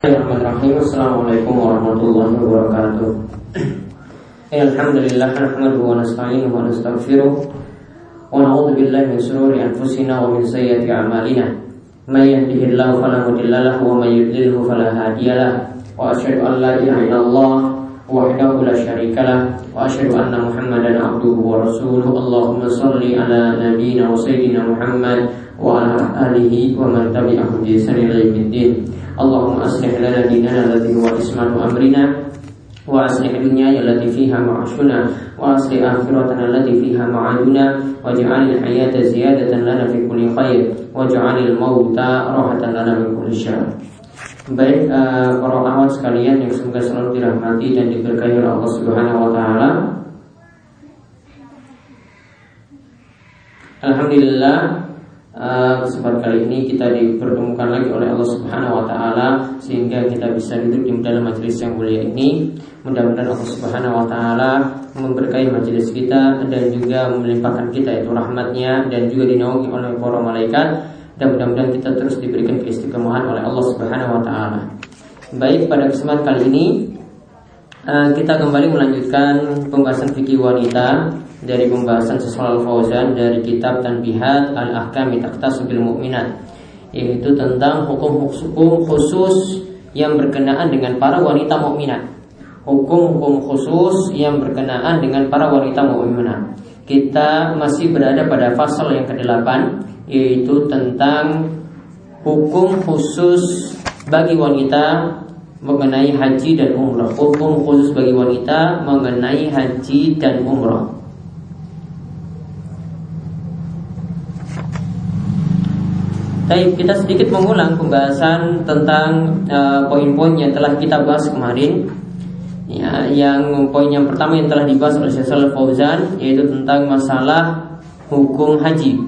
Bismillahirrahmanirrahim. Assalamualaikum warahmatullahi wabarakatuh. Alhamdulillah wa wa Wa na'udhu billahi min sururi anfusina wa min sayyati amalina. Man yahdihillahu falamudillalah wa yudlilhu falahadiyalah Wa ashadu an la ilaha illallah wahdahu la Wa ashadu anna muhammadan abduhu wa Allahumma salli ala nabina wa sayyidina muhammad Wa ala alihi wa man tabi'ahum jisani ilaihiddin اللهم أصلح لنا ديننا الذي هو عصمة أمرنا وأصلح دنيانا التي فيها معاشنا وأصلح آخرتنا التي فيها معادنا واجعل الحياة زيادة لنا في كل خير واجعل الموت راحة لنا من كل شر Baik uh, para awat sekalian yang semoga selalu dirahmati dan diberkahi oleh Allah Subhanahu wa taala. Alhamdulillah Eh, kesempatan kali ini kita dipertemukan lagi oleh Allah Subhanahu wa taala sehingga kita bisa duduk di dalam majelis yang mulia ini. Mudah-mudahan Allah Subhanahu wa taala memberkahi majelis kita dan juga melimpahkan kita itu rahmatnya dan juga dinaungi oleh para malaikat dan mudah-mudahan kita terus diberikan keistiqomahan oleh Allah Subhanahu wa taala. Baik, pada kesempatan kali ini eh, kita kembali melanjutkan pembahasan fikih wanita dari pembahasan sesuai Fauzan dari kitab Tanbihat Al-Ahkami Taktasubil Mu'minat yaitu tentang hukum-hukum khusus yang berkenaan dengan para wanita mukminat. Hukum-hukum khusus yang berkenaan dengan para wanita mukminat. Kita masih berada pada pasal yang ke-8 yaitu tentang hukum khusus bagi wanita mengenai haji dan umrah. Hukum khusus bagi wanita mengenai haji dan umrah. Baik, kita sedikit mengulang pembahasan tentang uh, poin-poin yang telah kita bahas kemarin. Ya, yang poin yang pertama yang telah dibahas oleh Syekh Fauzan yaitu tentang masalah hukum haji.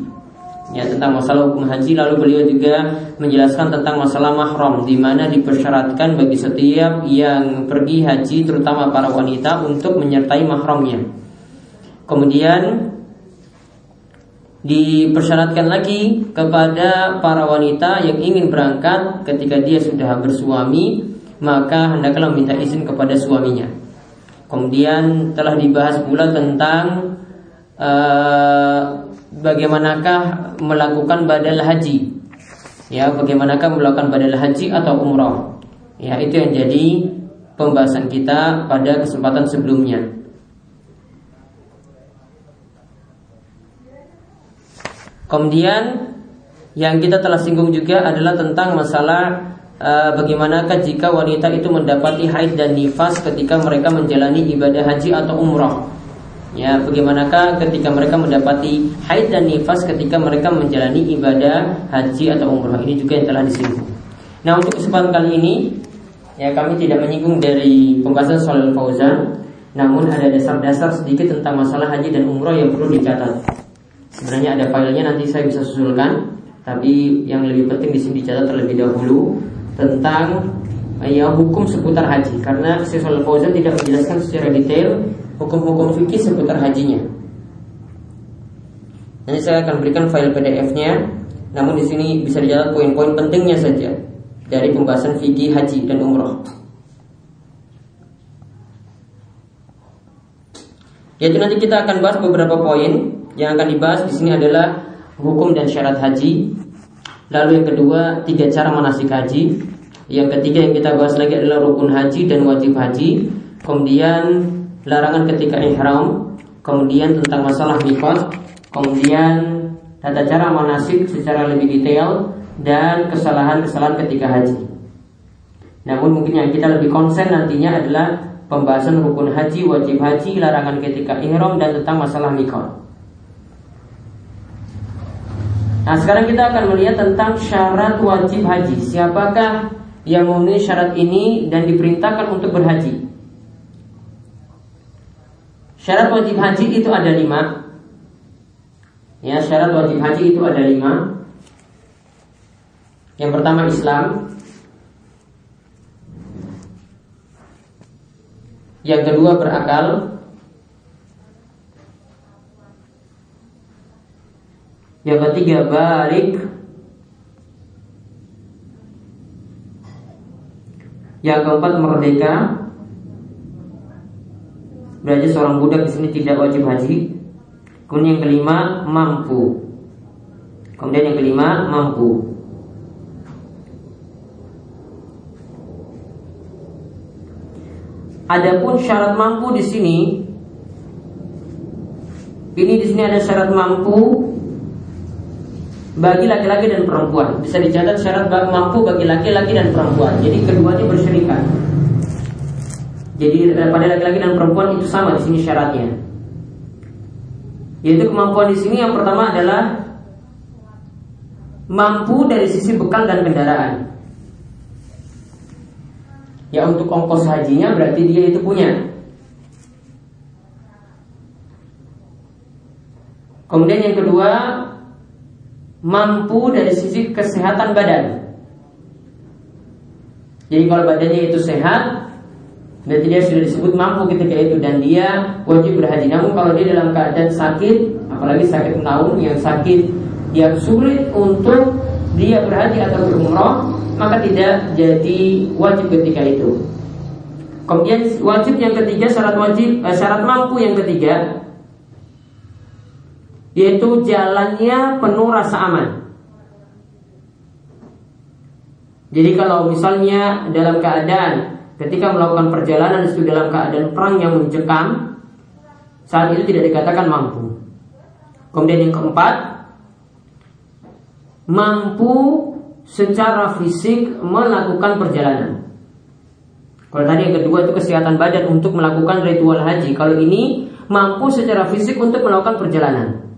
Ya, tentang masalah hukum haji lalu beliau juga menjelaskan tentang masalah mahram di mana dipersyaratkan bagi setiap yang pergi haji terutama para wanita untuk menyertai mahramnya. Kemudian dipersyaratkan lagi kepada para wanita yang ingin berangkat ketika dia sudah bersuami maka hendaklah meminta izin kepada suaminya. Kemudian telah dibahas pula tentang uh, bagaimanakah melakukan badal haji. Ya, bagaimanakah melakukan badal haji atau umrah. Ya, itu yang jadi pembahasan kita pada kesempatan sebelumnya. Kemudian yang kita telah singgung juga adalah tentang masalah uh, bagaimanakah jika wanita itu mendapati haid dan nifas ketika mereka menjalani ibadah haji atau umrah. Ya, bagaimanakah ketika mereka mendapati haid dan nifas ketika mereka menjalani ibadah haji atau umrah. Ini juga yang telah disinggung. Nah, untuk kesempatan kali ini ya kami tidak menyinggung dari pembahasan soal Fauzan, namun ada dasar-dasar sedikit tentang masalah haji dan umrah yang perlu dicatat. Sebenarnya ada filenya nanti saya bisa susulkan, tapi yang lebih penting di sini dicatat terlebih dahulu tentang eh, ya hukum seputar haji karena Syekh Fauzan tidak menjelaskan secara detail hukum-hukum fikih seputar hajinya. Nanti saya akan berikan file PDF-nya, namun di sini bisa dicatat poin-poin pentingnya saja dari pembahasan fikih haji dan umroh. Yaitu nanti kita akan bahas beberapa poin yang akan dibahas di sini adalah hukum dan syarat haji. Lalu yang kedua, tiga cara manasik haji. Yang ketiga yang kita bahas lagi adalah rukun haji dan wajib haji. Kemudian larangan ketika ihram. Kemudian tentang masalah mikot. Kemudian tata cara manasik secara lebih detail dan kesalahan-kesalahan ketika haji. Namun mungkin yang kita lebih konsen nantinya adalah pembahasan rukun haji, wajib haji, larangan ketika ihram dan tentang masalah mikot. Nah sekarang kita akan melihat tentang syarat wajib haji. Siapakah yang memenuhi syarat ini dan diperintahkan untuk berhaji? Syarat wajib haji itu ada lima. Ya syarat wajib haji itu ada lima. Yang pertama Islam. Yang kedua berakal Yang ketiga balik Yang keempat merdeka. Berarti seorang budak di sini tidak wajib haji. Kemudian yang kelima mampu. Kemudian yang kelima mampu. Adapun syarat mampu di sini ini di sini ada syarat mampu bagi laki-laki dan perempuan. Bisa dicatat syarat mampu bagi laki-laki dan perempuan. Jadi keduanya berserikat. Jadi eh, pada laki-laki dan perempuan itu sama di sini syaratnya. Yaitu kemampuan di sini yang pertama adalah mampu dari sisi bekal dan kendaraan. Ya untuk ongkos hajinya berarti dia itu punya. Kemudian yang kedua mampu dari sisi kesehatan badan. Jadi kalau badannya itu sehat, berarti dia sudah disebut mampu ketika itu dan dia wajib berhaji. Namun kalau dia dalam keadaan sakit, apalagi sakit tahun yang sakit, dia sulit untuk dia berhaji atau berumrah, maka tidak jadi wajib ketika itu. Kemudian wajib yang ketiga syarat wajib eh, syarat mampu yang ketiga yaitu jalannya penuh rasa aman. Jadi kalau misalnya dalam keadaan ketika melakukan perjalanan itu dalam keadaan perang yang mencekam, saat itu tidak dikatakan mampu. Kemudian yang keempat, mampu secara fisik melakukan perjalanan. Kalau tadi yang kedua itu kesehatan badan untuk melakukan ritual haji. Kalau ini mampu secara fisik untuk melakukan perjalanan.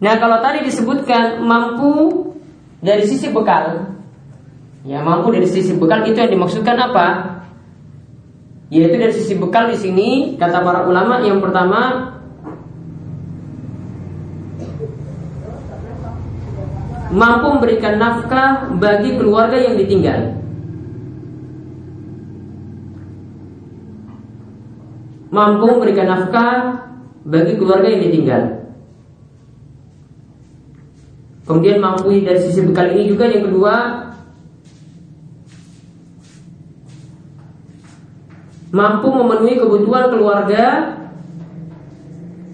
Nah kalau tadi disebutkan mampu dari sisi bekal Ya mampu dari sisi bekal itu yang dimaksudkan apa? Yaitu dari sisi bekal di sini kata para ulama yang pertama mampu memberikan nafkah bagi keluarga yang ditinggal. Mampu memberikan nafkah bagi keluarga yang ditinggal. Kemudian mampu dari sisi bekal ini juga yang kedua mampu memenuhi kebutuhan keluarga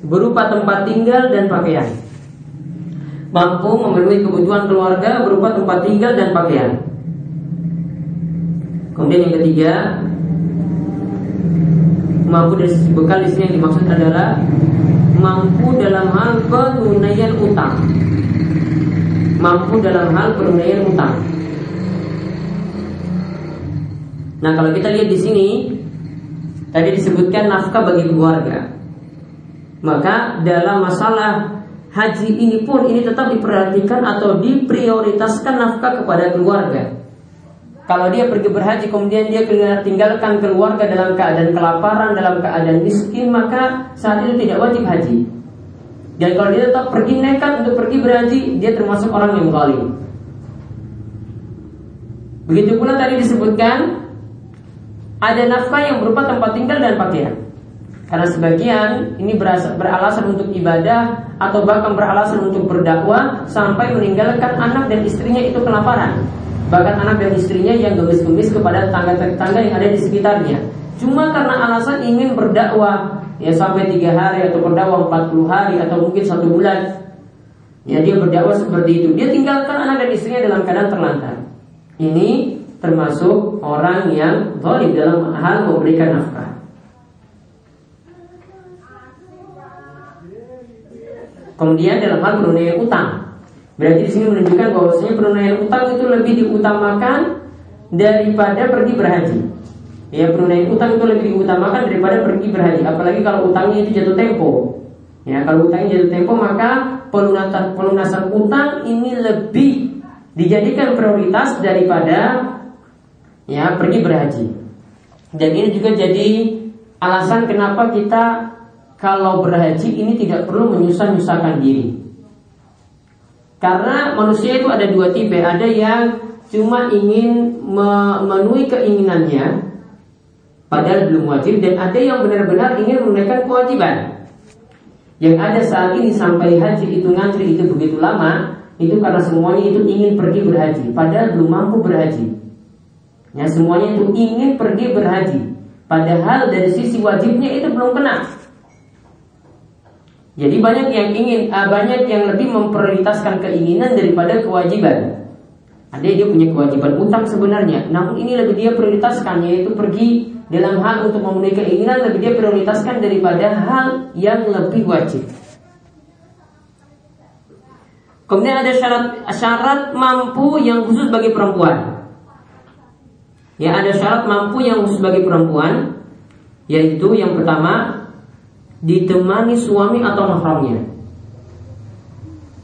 berupa tempat tinggal dan pakaian. Mampu memenuhi kebutuhan keluarga berupa tempat tinggal dan pakaian. Kemudian yang ketiga, mampu dari sisi bekal di sini yang dimaksud adalah mampu dalam hal penunaian utang mampu dalam hal penunaian utang. Nah, kalau kita lihat di sini tadi disebutkan nafkah bagi keluarga. Maka dalam masalah haji ini pun ini tetap diperhatikan atau diprioritaskan nafkah kepada keluarga. Kalau dia pergi berhaji kemudian dia tinggalkan keluarga dalam keadaan kelaparan, dalam keadaan miskin, maka saat itu tidak wajib haji. Dan kalau dia tetap pergi nekat untuk pergi berhaji, dia termasuk orang yang zalim. Begitu pula tadi disebutkan ada nafkah yang berupa tempat tinggal dan pakaian. Karena sebagian ini beralasan untuk ibadah atau bahkan beralasan untuk berdakwah sampai meninggalkan anak dan istrinya itu kelaparan. Bahkan anak dan istrinya yang gemes-gemes kepada tetangga-tetangga yang ada di sekitarnya. Cuma karena alasan ingin berdakwah ya sampai tiga hari atau berdakwah 40 hari atau mungkin satu bulan. Ya dia berdakwah seperti itu. Dia tinggalkan anak dan istrinya dalam keadaan terlantar. Ini termasuk orang yang zalim dalam hal memberikan nafkah. Kemudian dalam hal penunaian utang. Berarti di sini menunjukkan bahwasanya penunaian utang itu lebih diutamakan daripada pergi berhaji Ya penunaian utang itu lebih diutamakan daripada pergi berhaji Apalagi kalau utangnya itu jatuh tempo Ya kalau utangnya jatuh tempo maka pelunasan, pelunasan utang ini lebih dijadikan prioritas daripada ya pergi berhaji. Dan ini juga jadi alasan kenapa kita kalau berhaji ini tidak perlu menyusah-nyusahkan diri. Karena manusia itu ada dua tipe, ada yang cuma ingin memenuhi keinginannya Padahal belum wajib dan ada yang benar-benar ingin menunaikan kewajiban. Yang ada saat ini sampai haji itu ngantri itu begitu lama, itu karena semuanya itu ingin pergi berhaji, padahal belum mampu berhaji. Ya, semuanya itu ingin pergi berhaji, padahal dari sisi wajibnya itu belum kena. Jadi banyak yang ingin, uh, banyak yang lebih memprioritaskan keinginan daripada kewajiban. Ada dia punya kewajiban utang sebenarnya, namun ini lebih dia prioritaskan yaitu pergi dalam hal untuk memenuhi keinginan lebih dia prioritaskan daripada hal yang lebih wajib. Kemudian ada syarat syarat mampu yang khusus bagi perempuan. Ya ada syarat mampu yang khusus bagi perempuan, yaitu yang pertama ditemani suami atau mahramnya.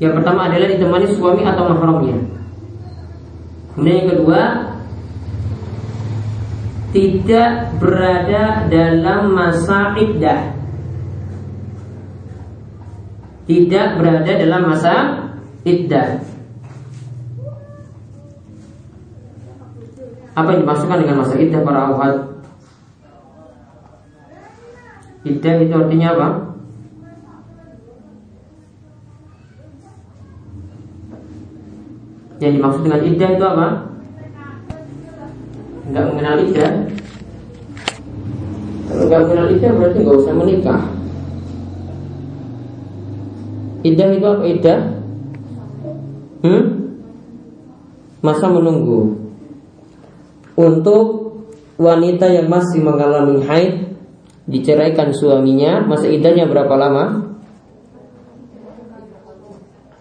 Yang pertama adalah ditemani suami atau mahramnya. Kemudian yang kedua tidak berada dalam masa iddah. Tidak berada dalam masa iddah. Apa yang dimaksudkan dengan masa iddah para awal? Iddah itu artinya apa? Yang dimaksud dengan iddah itu apa? Enggak mengenal iddah Kalau enggak mengenal iddah berarti enggak usah menikah Iddah itu apa iddah? Hmm? Masa menunggu Untuk wanita yang masih mengalami haid diceraikan suaminya, masa iddahnya berapa lama?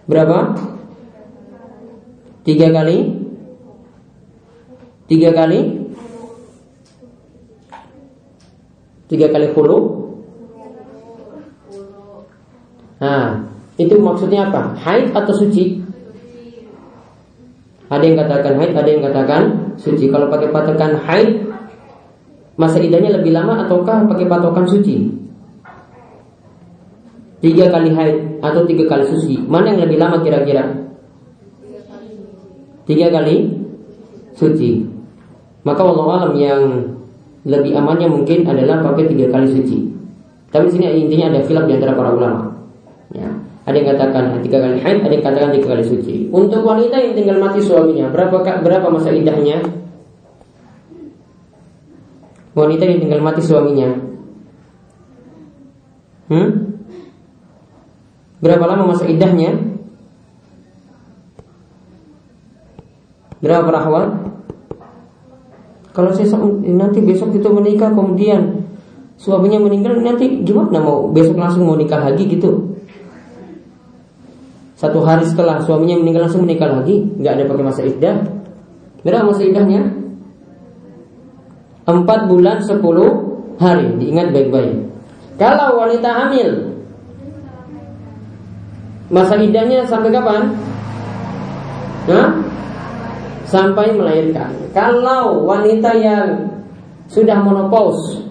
Berapa? Tiga kali? Tiga kali? Tiga kali hulu? Nah, itu maksudnya apa? Haid atau suci? Ada yang katakan haid, ada yang katakan suci. Kalau pakai patokan haid, masa idahnya lebih lama ataukah pakai patokan suci? Tiga kali haid atau tiga kali suci, mana yang lebih lama kira-kira? Tiga kali suci. Maka Allah alam yang lebih amannya mungkin adalah pakai tiga kali suci. Tapi sini intinya ada khilaf di antara para ulama. Ya. Ada yang katakan tiga kali haid, ada yang katakan tiga kali suci. Untuk wanita yang tinggal mati suaminya, berapa berapa masa idahnya? wanita yang tinggal mati suaminya? Hmm? Berapa lama masa idahnya? Berapa perawat? Kalau saya nanti besok itu menikah kemudian suaminya meninggal nanti gimana mau besok langsung mau nikah lagi gitu? Satu hari setelah suaminya meninggal langsung menikah lagi, nggak ada pakai masa iddah. Berapa masa idahnya? Empat bulan sepuluh hari Diingat baik-baik Kalau wanita hamil Masa idahnya sampai kapan? Hah? Sampai melahirkan Kalau wanita yang Sudah menopause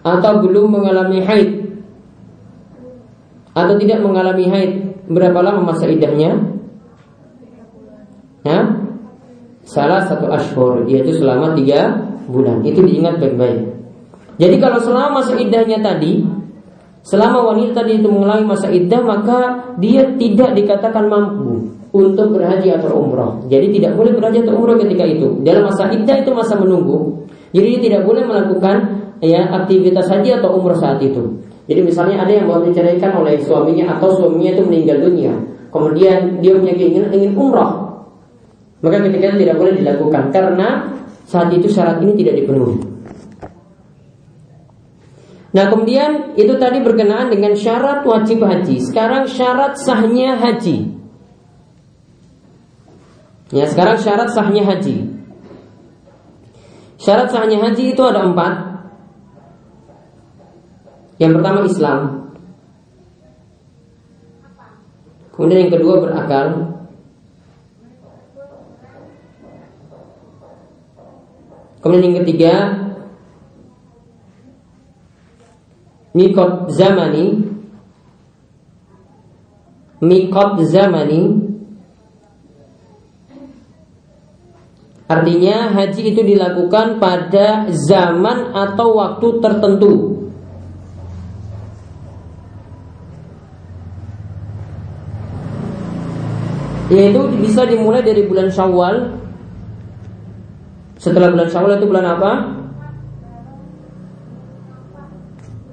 Atau belum mengalami haid Atau tidak mengalami haid Berapa lama masa idahnya? Hah? Salah satu ashur Yaitu selama tiga bulan. Itu diingat baik-baik. Jadi kalau selama masa iddahnya tadi Selama wanita tadi itu mengalami masa iddah Maka dia tidak dikatakan mampu Untuk berhaji atau umroh Jadi tidak boleh berhaji atau umroh ketika itu. Dalam masa iddah itu masa menunggu. Jadi tidak boleh melakukan ya aktivitas haji atau umroh saat itu. Jadi misalnya ada yang mau diceraikan oleh suaminya Atau suaminya itu meninggal dunia. Kemudian dia punya keinginan ingin umroh Maka ketika itu tidak boleh dilakukan. Karena saat itu syarat ini tidak dipenuhi. Nah kemudian itu tadi berkenaan dengan syarat wajib haji. Sekarang syarat sahnya haji. Ya sekarang syarat sahnya haji. Syarat sahnya haji itu ada empat. Yang pertama Islam. Kemudian yang kedua berakal. Kemudian yang ketiga Mikot zamani Mikot zamani Artinya haji itu dilakukan pada zaman atau waktu tertentu. Yaitu bisa dimulai dari bulan Syawal. Setelah bulan Syawal itu bulan apa?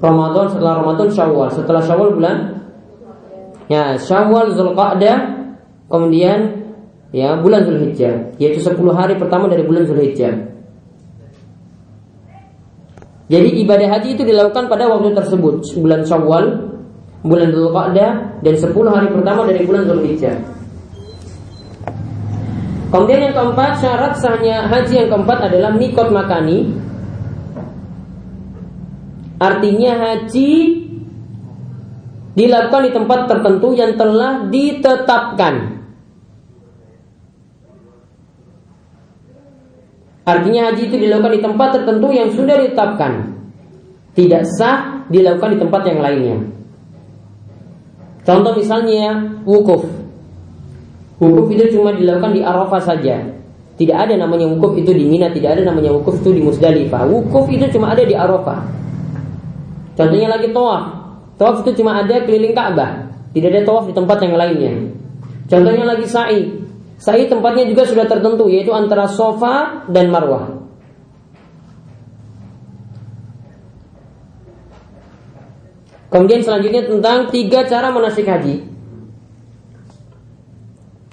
Ramadan setelah Ramadan Syawal setelah Syawal bulan ya Syawal Zulqa'dah kemudian ya bulan Zulhijjah yaitu 10 hari pertama dari bulan Zulhijjah. Jadi ibadah haji itu dilakukan pada waktu tersebut, bulan Syawal, bulan Dzulqa'dah dan 10 hari pertama dari bulan Zulhijjah. Kemudian yang keempat syarat sahnya haji yang keempat adalah mikot makani. Artinya haji dilakukan di tempat tertentu yang telah ditetapkan. Artinya haji itu dilakukan di tempat tertentu yang sudah ditetapkan. Tidak sah dilakukan di tempat yang lainnya. Contoh misalnya wukuf. Wukuf itu cuma dilakukan di Arafah saja. Tidak ada namanya wukuf itu di Mina, tidak ada namanya wukuf itu di Musdalifah. Wukuf itu cuma ada di Arafah. Contohnya lagi tawaf. Tawaf itu cuma ada keliling Ka'bah. Tidak ada tawaf di tempat yang lainnya. Contohnya lagi sa'i. Sa'i tempatnya juga sudah tertentu yaitu antara sofa dan marwah. Kemudian selanjutnya tentang tiga cara manasik haji.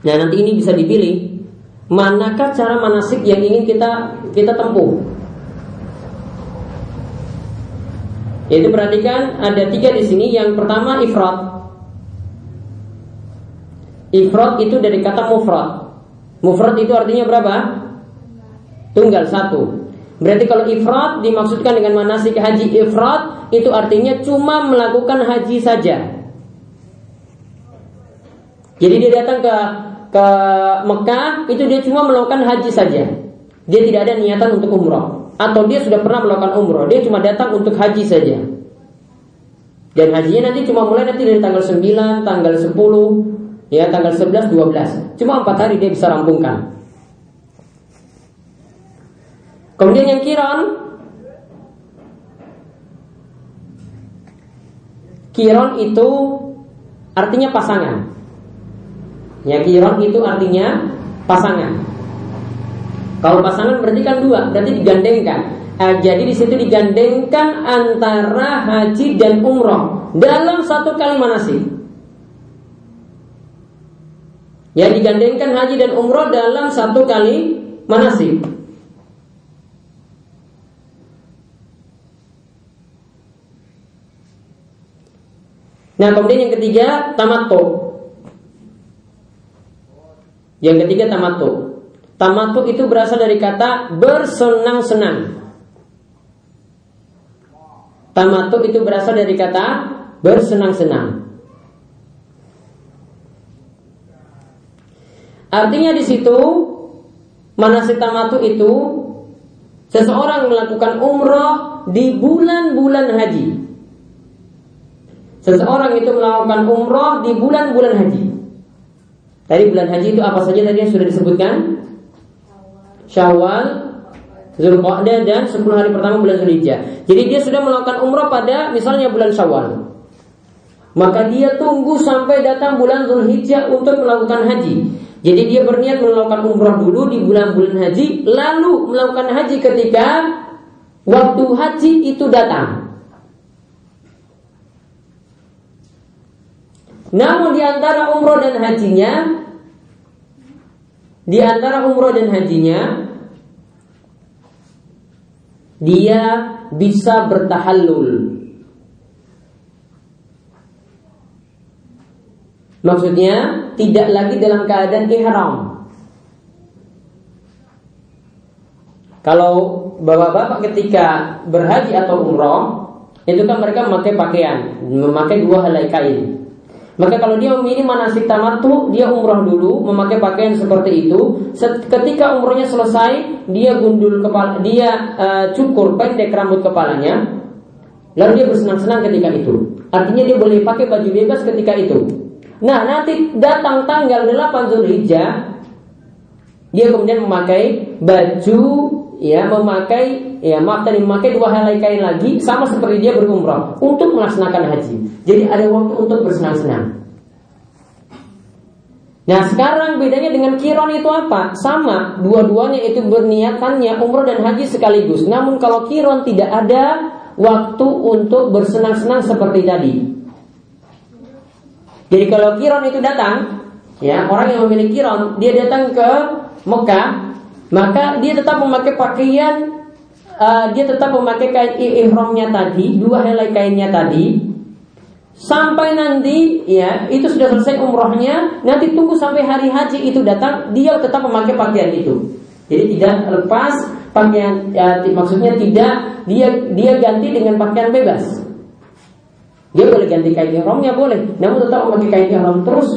Nah nanti ini bisa dipilih manakah cara manasik yang ingin kita kita tempuh. Yaitu perhatikan ada tiga di sini. Yang pertama ifrat. Ifrat itu dari kata mufrad. Mufrad itu artinya berapa? Tunggal satu. Berarti kalau ifrat dimaksudkan dengan manasik haji ifrat itu artinya cuma melakukan haji saja. Jadi dia datang ke ke Mekah itu dia cuma melakukan haji saja. Dia tidak ada niatan untuk umroh atau dia sudah pernah melakukan umroh, dia cuma datang untuk haji saja. Dan hajinya nanti cuma mulai nanti dari tanggal 9, tanggal 10, Ya tanggal 11, 12 Cuma 4 hari dia bisa rampungkan. Kemudian yang kiron. Kiron itu artinya pasangan. Ya kiron itu artinya pasangan. Kalau pasangan berarti kan dua Berarti digandengkan. Eh, Jadi di situ digandengkan antara haji dan umroh. Dalam satu kali manasik yang digandengkan haji dan umroh dalam satu kali manasik. Nah, kemudian yang ketiga tamato. Yang ketiga tamato. Tamato itu berasal dari kata bersenang-senang. Tamato itu berasal dari kata bersenang-senang. Artinya di situ manasik tamatu itu seseorang melakukan umroh di bulan-bulan haji. Seseorang itu melakukan umroh di bulan-bulan haji. Tadi bulan haji itu apa saja tadi yang sudah disebutkan? Syawal, Zulqa'dah dan 10 hari pertama bulan Zulhijjah. Jadi dia sudah melakukan umroh pada misalnya bulan Syawal. Maka dia tunggu sampai datang bulan Zulhijjah untuk melakukan haji. Jadi dia berniat melakukan umrah dulu di bulan-bulan haji, lalu melakukan haji ketika waktu haji itu datang. Namun di antara umroh dan hajinya, di antara umroh dan hajinya, dia bisa bertahallul Maksudnya tidak lagi dalam keadaan ihram. Kalau bapak-bapak ketika berhaji atau umroh itu kan mereka memakai pakaian, memakai dua helai kain. Maka kalau dia memilih manasik tamatu, dia umroh dulu, memakai pakaian seperti itu. Ketika umrohnya selesai, dia gundul kepala, dia uh, cukur pendek rambut kepalanya, lalu dia bersenang-senang ketika itu. Artinya dia boleh pakai baju bebas ketika itu. Nah nanti datang tanggal 8 Zulhijjah Dia kemudian memakai baju Ya memakai Ya maaf tadi memakai dua helai kain lagi Sama seperti dia berumrah Untuk melaksanakan haji Jadi ada waktu untuk bersenang-senang Nah sekarang bedanya dengan kiron itu apa? Sama, dua-duanya itu berniatannya umroh dan haji sekaligus. Namun kalau kiron tidak ada waktu untuk bersenang-senang seperti tadi. Jadi kalau kiron itu datang, ya orang yang memiliki kiron, dia datang ke Mekah, maka dia tetap memakai pakaian, uh, dia tetap memakai kain ihramnya tadi, dua helai kainnya tadi, Sampai nanti ya itu sudah selesai umrohnya, nanti tunggu sampai hari haji itu datang, dia tetap memakai pakaian itu. Jadi tidak lepas pakaian, ya, maksudnya tidak dia dia ganti dengan pakaian bebas. Dia boleh ganti kain ihramnya boleh, namun tetap memakai kain ihram terus.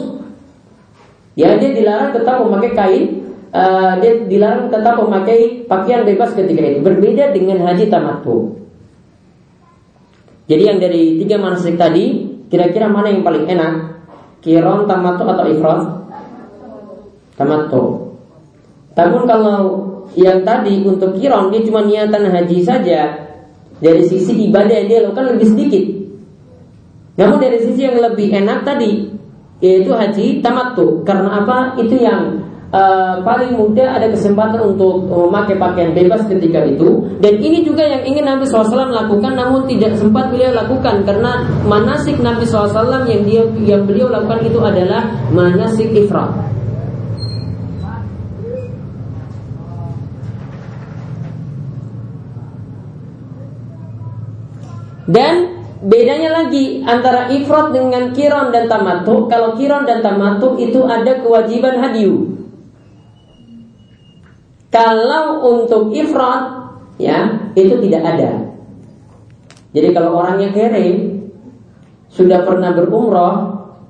Ya dia dilarang tetap memakai kain, uh, dia dilarang tetap memakai pakaian bebas ketika itu. Berbeda dengan haji tamattu. Jadi yang dari tiga manasik tadi Kira-kira mana yang paling enak? Kiron, tamato atau ifrat? Tamato. Namun kalau yang tadi untuk kiron dia cuma niatan haji saja dari sisi ibadah yang dia lakukan lebih sedikit. Namun dari sisi yang lebih enak tadi yaitu haji tamattu. Karena apa? Itu yang uh, paling mudah ada kesempatan untuk memakai pakaian bebas ketika itu dan ini juga yang ingin Nabi SAW lakukan namun tidak sempat beliau lakukan karena manasik Nabi SAW yang dia yang beliau lakukan itu adalah manasik ifrat dan Bedanya lagi antara ifrat dengan kiron dan tamatu. Kalau kiron dan tamatu itu ada kewajiban hadiu. Kalau untuk ifrat ya itu tidak ada. Jadi kalau orangnya kere sudah pernah berumroh,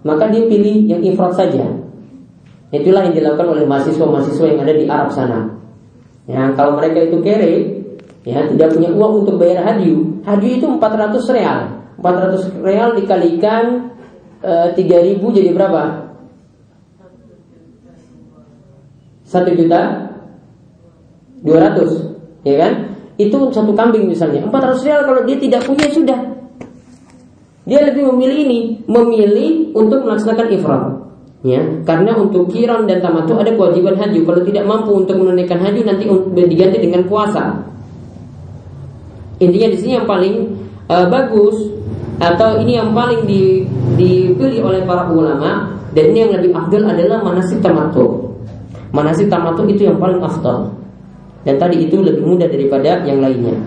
maka dia pilih yang ifrat saja. Itulah yang dilakukan oleh mahasiswa-mahasiswa yang ada di Arab sana. Ya, kalau mereka itu kere, ya tidak punya uang untuk bayar hadiu, hadiu itu 400 real. 400 real dikalikan e, eh, 3000 jadi berapa? 1 juta 200 ya kan? Itu satu kambing misalnya. 400 rial kalau dia tidak punya sudah. Dia lebih memilih ini memilih untuk melaksanakan ifrat ya. Karena untuk kiron dan tamatu ada kewajiban haji. Kalau tidak mampu untuk menunaikan haji nanti diganti dengan puasa. Intinya di sini yang paling uh, bagus atau ini yang paling di, dipilih oleh para ulama dan ini yang lebih afdal adalah manasik tamatu manasik tamatu itu yang paling afdal dan tadi itu lebih mudah daripada yang lainnya.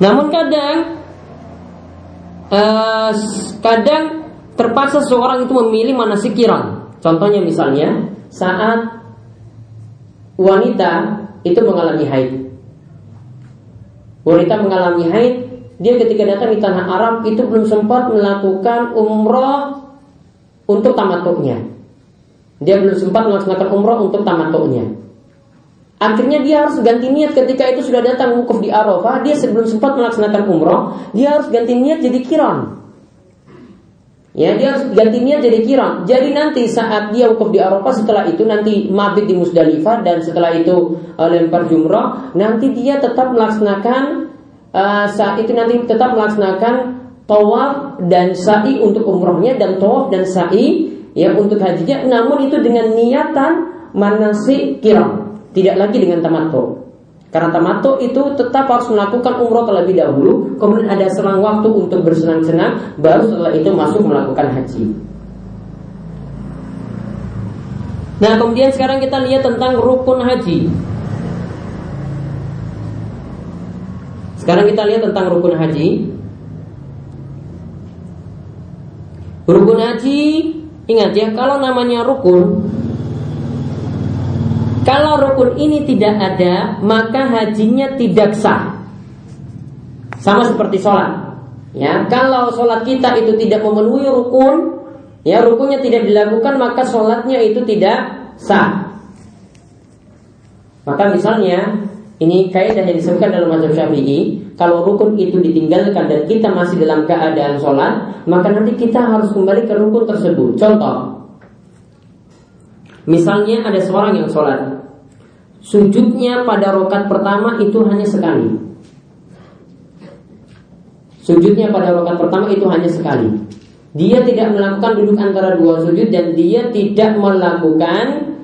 Namun kadang uh, kadang terpaksa seorang itu memilih mana sikiran. Contohnya misalnya saat wanita itu mengalami haid. Wanita mengalami haid, dia ketika datang di tanah Arab itu belum sempat melakukan umroh untuk tamatuknya. Dia belum sempat melaksanakan umroh untuk tamattunya. Akhirnya dia harus ganti niat ketika itu sudah datang wukuf di Arafah, dia sebelum sempat melaksanakan umroh, dia harus ganti niat jadi kiron. Ya, dia harus ganti niat jadi kiron. Jadi nanti saat dia wukuf di Arafah setelah itu nanti mabit di Musdalifah dan setelah itu uh, lempar jumroh, nanti dia tetap melaksanakan uh, saat itu nanti tetap melaksanakan tawaf dan sa'i untuk umrohnya dan tawaf dan sa'i ya untuk hajinya. Namun itu dengan niatan manasik kiram. Tidak lagi dengan tamato karena tamato itu tetap harus melakukan umroh terlebih dahulu kemudian ada selang waktu untuk bersenang-senang baru setelah itu masuk melakukan haji. Nah kemudian sekarang kita lihat tentang rukun haji. Sekarang kita lihat tentang rukun haji. Rukun haji Ingat ya, kalau namanya rukun Kalau rukun ini tidak ada Maka hajinya tidak sah Sama seperti sholat Ya, kalau sholat kita itu tidak memenuhi rukun, ya rukunnya tidak dilakukan maka sholatnya itu tidak sah. Maka misalnya ini kaidah yang disebutkan dalam mazhab Syafi'i, kalau rukun itu ditinggalkan dan kita masih dalam keadaan sholat, maka nanti kita harus kembali ke rukun tersebut. Contoh, misalnya ada seorang yang sholat, sujudnya pada rokat pertama itu hanya sekali. Sujudnya pada rakaat pertama itu hanya sekali. Dia tidak melakukan duduk antara dua sujud dan dia tidak melakukan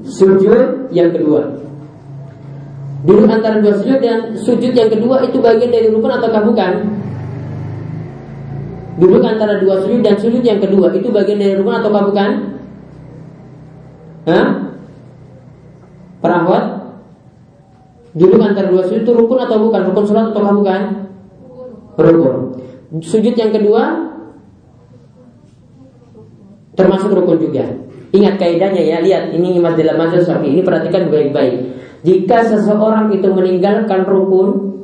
sujud yang kedua. Duduk antara dua sujud dan sujud yang kedua itu bagian dari rukun ataukah bukan? Duduk antara dua sujud dan sujud yang kedua itu bagian dari rukun ataukah bukan? Hah? Perawat? Duduk antara dua sujud itu rukun atau bukan? Rukun sholat ataukah bukan? Rukun. Sujud yang kedua termasuk rukun juga. Ingat kaidahnya ya, lihat ini imat dalam mazhab Syafi'i ini perhatikan baik-baik. Jika seseorang itu meninggalkan rukun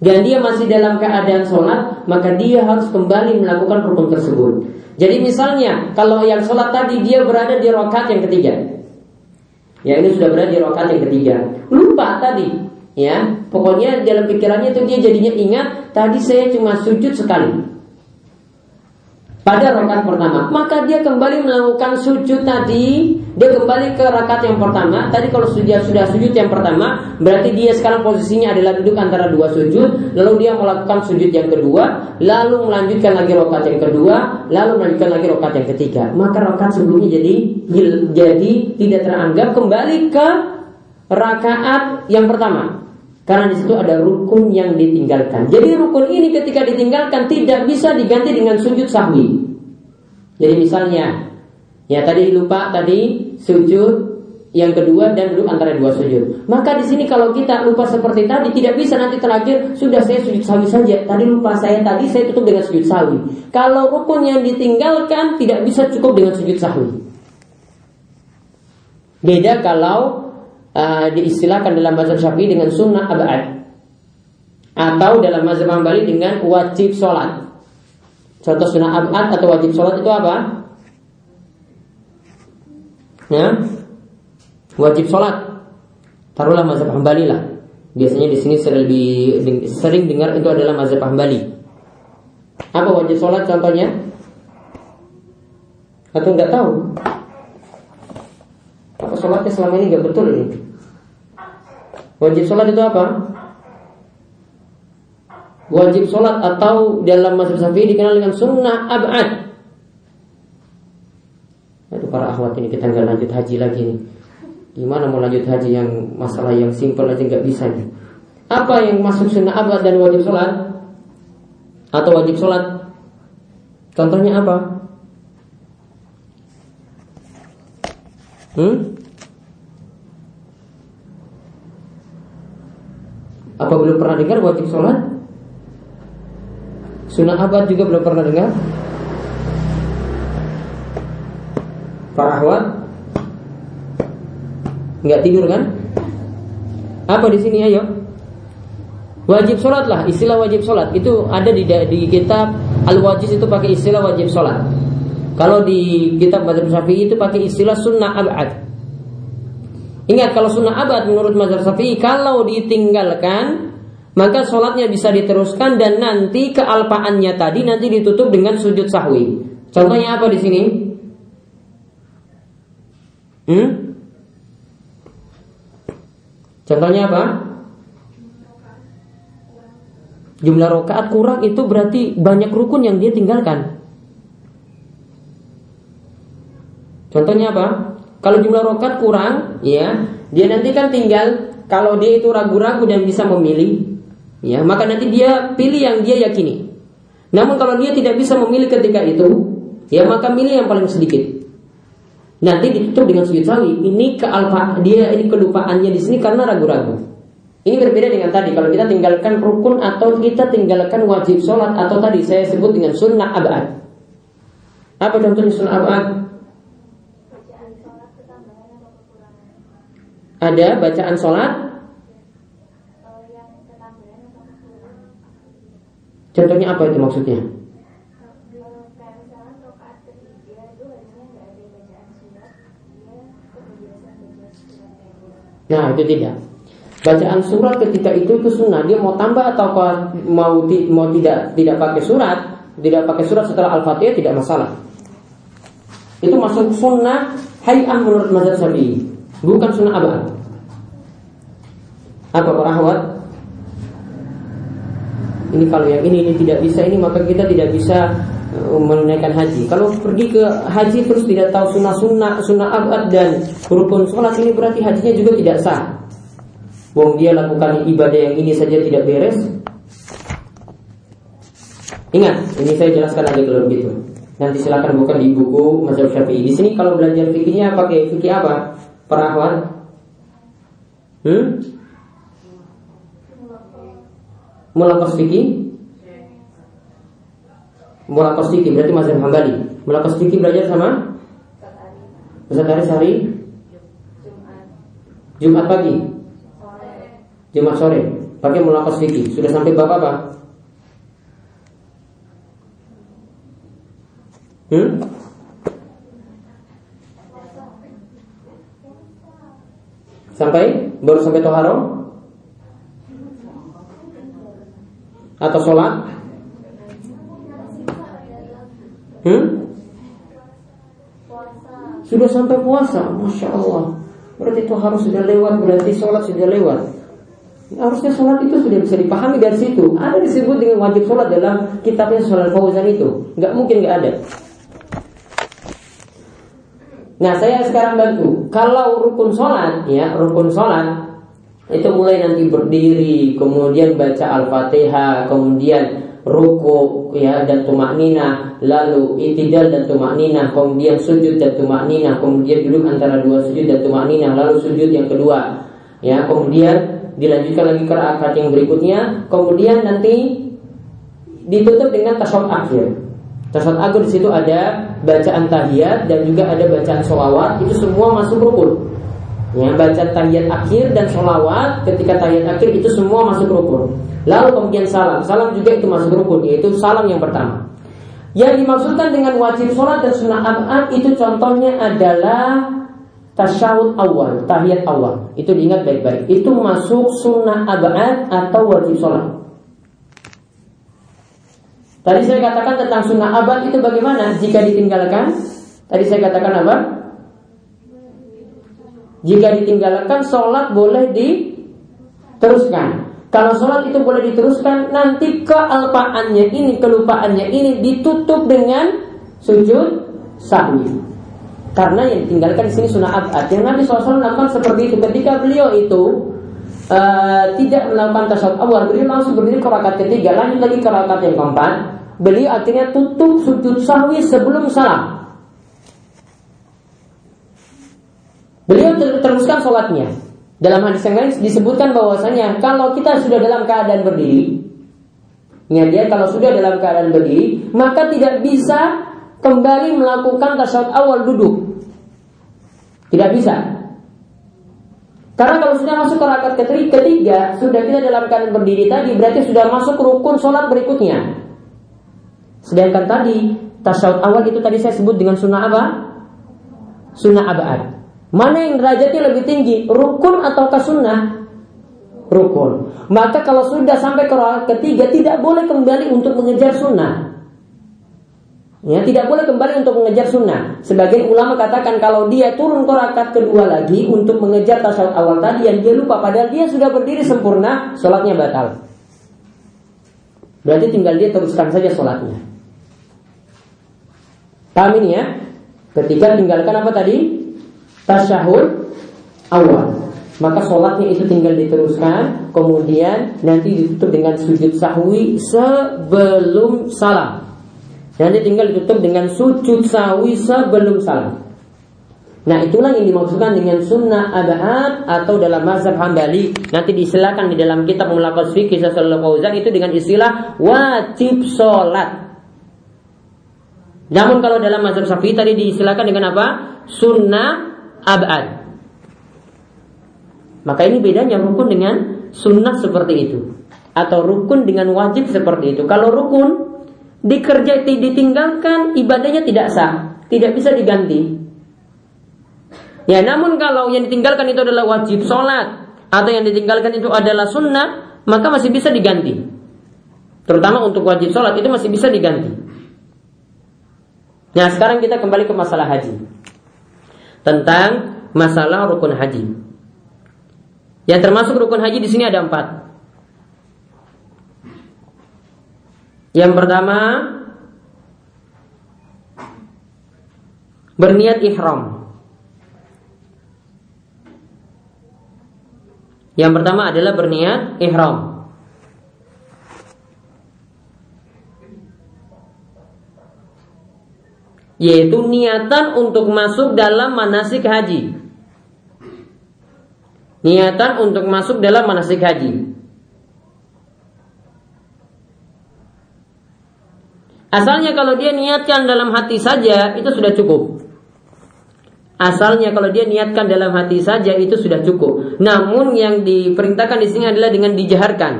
dan dia masih dalam keadaan sholat, maka dia harus kembali melakukan rukun tersebut. Jadi misalnya kalau yang sholat tadi dia berada di rokat yang ketiga, ya ini sudah berada di rokat yang ketiga, lupa tadi, ya. Pokoknya dalam pikirannya itu dia jadinya ingat tadi saya cuma sujud sekali, pada rakaat pertama, maka dia kembali melakukan sujud tadi, dia kembali ke rakaat yang pertama. Tadi kalau sudah sudah sujud yang pertama, berarti dia sekarang posisinya adalah duduk antara dua sujud, lalu dia melakukan sujud yang kedua, lalu melanjutkan lagi rakaat yang kedua, lalu melanjutkan lagi rakaat yang ketiga. Maka rakaat sebelumnya jadi jadi tidak teranggap kembali ke rakaat yang pertama. Karena di situ ada rukun yang ditinggalkan. Jadi rukun ini ketika ditinggalkan tidak bisa diganti dengan sujud sahwi. Jadi misalnya, ya tadi lupa tadi sujud yang kedua dan duduk antara dua sujud. Maka di sini kalau kita lupa seperti tadi tidak bisa nanti terakhir sudah saya sujud sahwi saja. Tadi lupa saya tadi saya tutup dengan sujud sahwi. Kalau rukun yang ditinggalkan tidak bisa cukup dengan sujud sahwi. Beda kalau uh, diistilahkan dalam mazhab Syafi'i dengan sunnah abad atau dalam mazhab Hambali dengan wajib sholat. Contoh sunnah abad atau wajib sholat itu apa? Ya, wajib sholat. Taruhlah mazhab Hambali lah. Biasanya di sini sering, lebih, sering dengar itu adalah mazhab Hambali. Apa wajib sholat contohnya? Atau nggak tahu? Apa sholatnya selama ini nggak betul ini? Wajib sholat itu apa? Wajib sholat atau dalam mazhab syafi'i dikenal dengan sunnah abad. Itu para akhwat ini kita nggak lanjut haji lagi nih. Gimana mau lanjut haji yang masalah yang simpel aja nggak bisa nih. Apa yang masuk sunnah abad dan wajib sholat? Atau wajib sholat? Contohnya apa? Hmm? Apa belum pernah dengar wajib sholat? Sunnah abad juga belum pernah dengar? Para ahwat Nggak tidur kan? Apa di sini ayo? Wajib sholat lah, istilah wajib sholat itu ada di, di kitab Al-Wajiz itu pakai istilah wajib sholat. Kalau di kitab Mazhab Syafi'i itu pakai istilah sunnah abad. Ingat kalau sunnah abad menurut mazhab Syafi'i kalau ditinggalkan maka sholatnya bisa diteruskan dan nanti kealpaannya tadi nanti ditutup dengan sujud sahwi. Contohnya apa di sini? Hmm? Contohnya apa? Jumlah rokaat kurang itu berarti banyak rukun yang dia tinggalkan. Contohnya apa? Kalau jumlah rokat kurang, ya, dia nanti kan tinggal kalau dia itu ragu-ragu dan bisa memilih, ya, maka nanti dia pilih yang dia yakini. Namun kalau dia tidak bisa memilih ketika itu, ya maka milih yang paling sedikit. Nanti ditutup dengan sujud sawi. Ini kealpa dia ini kelupaannya di sini karena ragu-ragu. Ini berbeda dengan tadi kalau kita tinggalkan rukun atau kita tinggalkan wajib sholat atau tadi saya sebut dengan sunnah abad. Apa contohnya sunnah abad? Ada bacaan sholat? Contohnya apa itu maksudnya? Nah itu tidak. Bacaan surat ketika itu itu sunnah. Dia mau tambah atau mau mau tidak tidak pakai surat? Tidak pakai surat setelah Al-Fatihah tidak masalah. Itu masuk sunnah Hay'ah menurut mazhab Syafi'i Bukan sunnah abad. Apa para ini kalau yang ini ini tidak bisa ini maka kita tidak bisa uh, menunaikan haji. Kalau pergi ke haji terus tidak tahu sunnah sunnah sunnah abad dan rukun sholat ini berarti hajinya juga tidak sah. Wong dia lakukan ibadah yang ini saja tidak beres. Ingat, ini saya jelaskan lagi kalau begitu. Nanti silakan buka di buku Mazhab Syafi'i. Di sini kalau belajar fikihnya pakai fikih apa? Para akhwat? Hmm? Mulakas fikih? Mulakas fikih berarti mazhab Hambali. Mulakas fikih belajar sama? Ustaz Haris hari? Jumat pagi. Jumat sore. Pakai mulakas fikih. Sudah sampai bab apa? Hmm? Sampai baru sampai toharo atau sholat? Hmm? Sudah sampai puasa, masya Allah. Berarti itu harus sudah lewat, berarti sholat sudah lewat. Harusnya sholat itu sudah bisa dipahami dari situ. Ada disebut dengan wajib sholat dalam kitabnya sholat Fauzan itu. Nggak mungkin nggak ada. Nah saya sekarang bantu. Kalau rukun sholat ya Rukun sholat Itu mulai nanti berdiri Kemudian baca Al-Fatihah Kemudian ruku ya dan tumak nina lalu itidal dan tumak nina kemudian sujud dan tumak nina kemudian duduk antara dua sujud dan tumak nina lalu sujud yang kedua ya kemudian dilanjutkan lagi ke rakaat yang berikutnya kemudian nanti ditutup dengan tasawuf akhir Tasawuf akhir di situ ada bacaan tahiyat dan juga ada bacaan sholawat itu semua masuk rukun. Ya, bacaan tahiyat akhir dan sholawat ketika tahiyat akhir itu semua masuk rukun. Lalu kemudian salam, salam juga itu masuk rukun yaitu salam yang pertama. Yang dimaksudkan dengan wajib sholat dan sunnah abad itu contohnya adalah tasyahud awal, tahiyat awal. Itu diingat baik-baik. Itu masuk sunnah abad atau wajib sholat. Tadi saya katakan tentang sunnah abad itu bagaimana jika ditinggalkan? Tadi saya katakan apa? Jika ditinggalkan sholat boleh diteruskan. Kalau sholat itu boleh diteruskan, nanti kealpaannya ini, kelupaannya ini ditutup dengan sujud sahwi. Karena yang ditinggalkan di sini sunnah abad. Yang Nabi SAW lakukan seperti itu ketika beliau itu uh, tidak melakukan tasawuf awal, beliau langsung berdiri ke rakaat ketiga, lanjut lagi ke rakaat yang keempat, Beliau artinya tutup sujud sahwi sebelum salam. Beliau teruskan sholatnya. Dalam hadis yang lain disebutkan bahwasanya kalau kita sudah dalam keadaan berdiri, ya dia kalau sudah dalam keadaan berdiri, maka tidak bisa kembali melakukan tasawuf awal duduk. Tidak bisa. Karena kalau sudah masuk ke rakaat ketiga, sudah tidak dalam keadaan berdiri tadi, berarti sudah masuk rukun sholat berikutnya. Sedangkan tadi tasawuf awal itu tadi saya sebut dengan sunnah apa? Sunnah abad. Mana yang derajatnya lebih tinggi, rukun atau sunnah? Rukun. Maka kalau sudah sampai ke ketiga tidak boleh kembali untuk mengejar sunnah. Ya, tidak boleh kembali untuk mengejar sunnah. Sebagian ulama katakan kalau dia turun ke rakaat kedua lagi untuk mengejar tasawuf awal tadi yang dia lupa padahal dia sudah berdiri sempurna, sholatnya batal. Berarti tinggal dia teruskan saja sholatnya. Paham ini ya? Ketika tinggalkan apa tadi? Tasyahud awal. Maka sholatnya itu tinggal diteruskan Kemudian nanti ditutup dengan sujud sahwi sebelum salam Nanti tinggal ditutup dengan sujud sahwi sebelum salam Nah itulah yang dimaksudkan dengan sunnah abad atau dalam mazhab hambali Nanti disilakan di dalam kitab melakukan fikih Sallallahu itu dengan istilah wajib sholat namun kalau dalam mazhab Syafi'i tadi diistilahkan dengan apa? Sunnah abad. Maka ini bedanya rukun dengan sunnah seperti itu. Atau rukun dengan wajib seperti itu. Kalau rukun dikerja ditinggalkan ibadahnya tidak sah, tidak bisa diganti. Ya, namun kalau yang ditinggalkan itu adalah wajib sholat atau yang ditinggalkan itu adalah sunnah, maka masih bisa diganti. Terutama untuk wajib sholat itu masih bisa diganti. Nah sekarang kita kembali ke masalah haji Tentang masalah rukun haji Yang termasuk rukun haji di sini ada empat Yang pertama berniat ihram. Yang pertama adalah berniat ihram. Yaitu niatan untuk masuk dalam manasik haji. Niatan untuk masuk dalam manasik haji. Asalnya kalau dia niatkan dalam hati saja itu sudah cukup. Asalnya kalau dia niatkan dalam hati saja itu sudah cukup. Namun yang diperintahkan di sini adalah dengan dijaharkan.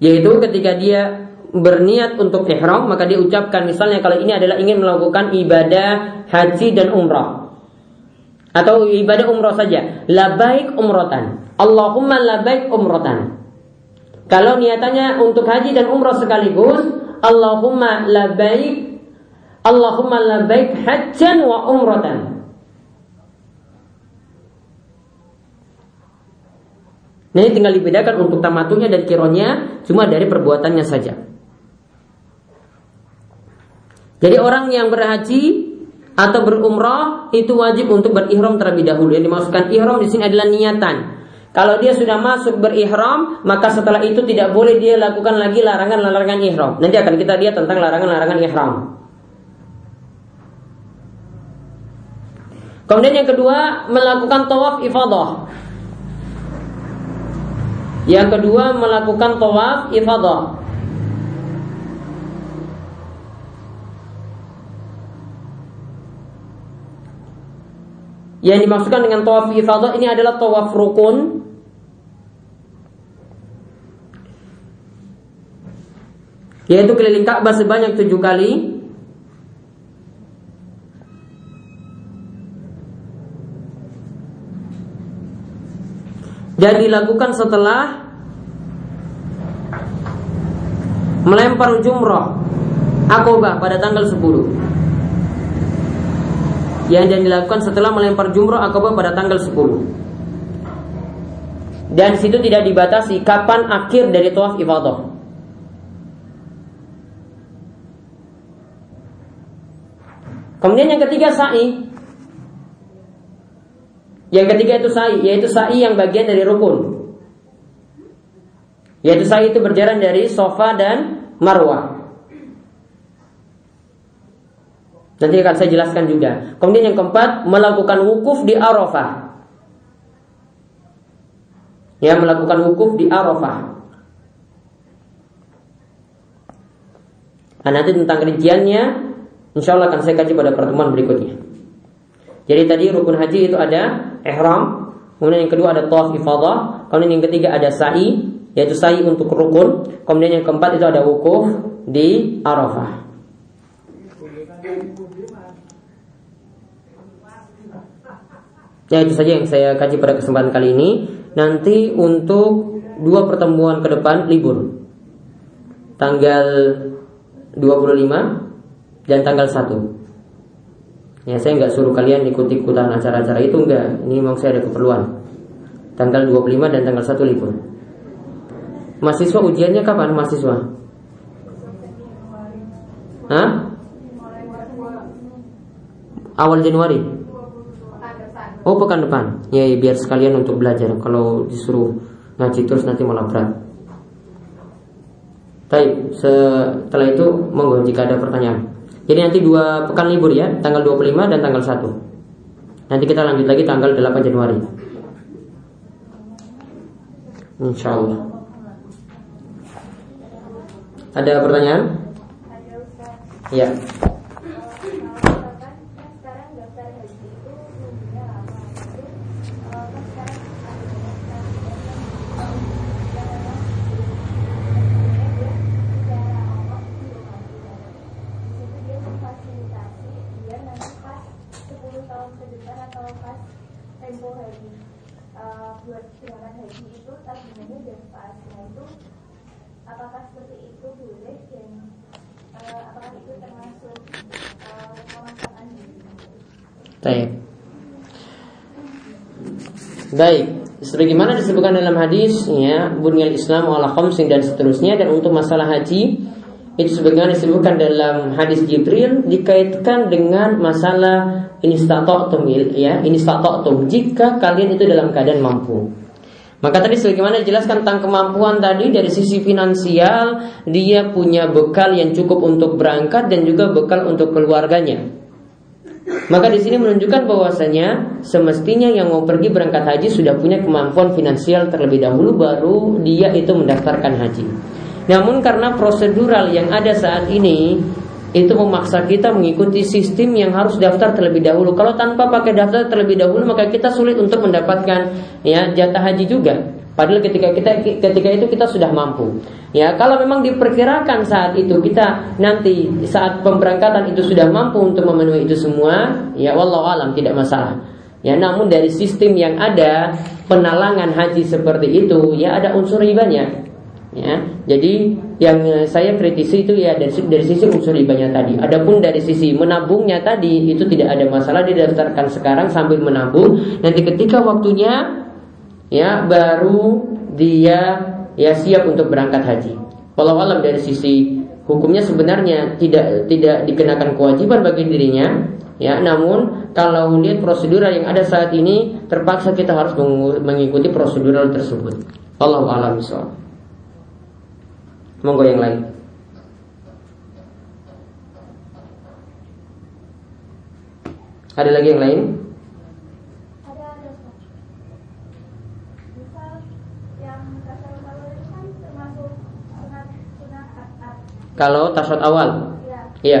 Yaitu ketika dia berniat untuk ihram maka dia ucapkan misalnya kalau ini adalah ingin melakukan ibadah haji dan umrah atau ibadah umrah saja labaik umrotan Allahumma labaik umrotan kalau niatannya untuk haji dan umrah sekaligus Allahumma labaik Allahumma labbaik hajjan wa umratan. Nah, ini tinggal dibedakan untuk tamatunya dan kironya cuma dari perbuatannya saja. Jadi orang yang berhaji atau berumrah itu wajib untuk berihram terlebih dahulu. Yang dimaksudkan ihram di sini adalah niatan. Kalau dia sudah masuk berihram, maka setelah itu tidak boleh dia lakukan lagi larangan-larangan ihram. Nanti akan kita lihat tentang larangan-larangan ihram. Kemudian yang kedua melakukan tawaf ifadah. Yang kedua melakukan tawaf ifadah. Yang dimaksudkan dengan tawaf ifadah ini adalah tawaf rukun. Yaitu keliling Ka'bah sebanyak tujuh kali. Dan dilakukan setelah melempar jumrah akobah pada tanggal 10 yang dan dilakukan setelah melempar jumrah akobah pada tanggal 10 dan situ tidak dibatasi kapan akhir dari tawaf ifadah kemudian yang ketiga sa'i yang ketiga itu sa'i, yaitu sa'i yang bagian dari rukun. Yaitu sa'i itu berjalan dari sofa dan marwah. Nanti akan saya jelaskan juga. Kemudian yang keempat, melakukan wukuf di Arafah. Ya, melakukan wukuf di Arafah. Nah, nanti tentang rinciannya, insya Allah akan saya kaji pada pertemuan berikutnya. Jadi tadi rukun haji itu ada ihram, kemudian yang kedua ada tawaf ifadah, kemudian yang ketiga ada sa'i, yaitu sa'i untuk rukun, kemudian yang keempat itu ada wukuf di Arafah. Ya itu saja yang saya kaji pada kesempatan kali ini. Nanti untuk dua pertemuan ke depan libur. Tanggal 25 dan tanggal 1. Ya saya nggak suruh kalian ikut-ikutan acara-acara itu enggak. Ini memang saya ada keperluan. Tanggal 25 dan tanggal 1 libur. Mahasiswa ujiannya kapan mahasiswa? Hah? Awal Januari. Oh pekan depan. Ya, ya biar sekalian untuk belajar. Kalau disuruh ngaji terus nanti malah berat. Baik, setelah itu monggo jika ada pertanyaan. Jadi nanti dua pekan libur ya, tanggal 25 dan tanggal 1. Nanti kita lanjut lagi tanggal 8 Januari. Insya Allah. Ada pertanyaan? Ya. Baik. sebagaimana disebutkan dalam hadis ya bunyal Islam ala khamsin dan seterusnya dan untuk masalah haji itu sebagaimana disebutkan dalam hadis Jibril dikaitkan dengan masalah ini ya ini jika kalian itu dalam keadaan mampu maka tadi sebagaimana dijelaskan tentang kemampuan tadi dari sisi finansial dia punya bekal yang cukup untuk berangkat dan juga bekal untuk keluarganya maka di sini menunjukkan bahwasanya semestinya yang mau pergi berangkat haji sudah punya kemampuan finansial terlebih dahulu baru dia itu mendaftarkan haji. Namun karena prosedural yang ada saat ini itu memaksa kita mengikuti sistem yang harus daftar terlebih dahulu. Kalau tanpa pakai daftar terlebih dahulu maka kita sulit untuk mendapatkan ya jatah haji juga. Padahal ketika kita ketika itu kita sudah mampu. Ya, kalau memang diperkirakan saat itu kita nanti saat pemberangkatan itu sudah mampu untuk memenuhi itu semua, ya wallahu alam tidak masalah. Ya, namun dari sistem yang ada penalangan haji seperti itu, ya ada unsur ribanya. Ya, jadi yang eh, saya kritisi itu ya dari, dari sisi unsur ribanya tadi. Adapun dari sisi menabungnya tadi itu tidak ada masalah didaftarkan sekarang sambil menabung. Nanti ketika waktunya ya baru dia ya siap untuk berangkat haji. Walau alam dari sisi hukumnya sebenarnya tidak tidak dikenakan kewajiban bagi dirinya, ya. Namun kalau lihat prosedural yang ada saat ini terpaksa kita harus mengikuti prosedural tersebut. Allah alam. Monggo yang lain. Ada lagi yang lain? Kalau tasawuf awal, iya. Ya.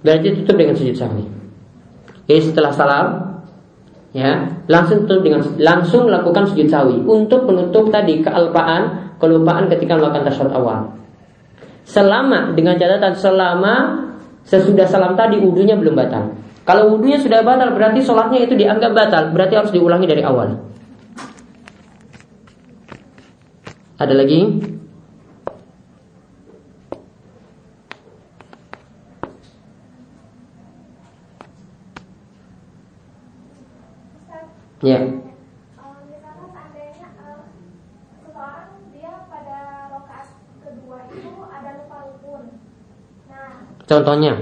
Berarti tutup dengan sujud sahwi. Jadi setelah salam ya langsung tutup dengan langsung melakukan sujud sawi untuk menutup tadi kealpaan kelupaan ketika melakukan tasawuf awal. Selama dengan catatan selama sesudah salam tadi wudhunya belum batal. Kalau wudhunya sudah batal berarti sholatnya itu dianggap batal, berarti harus diulangi dari awal. Ada lagi? Ya. Contohnya?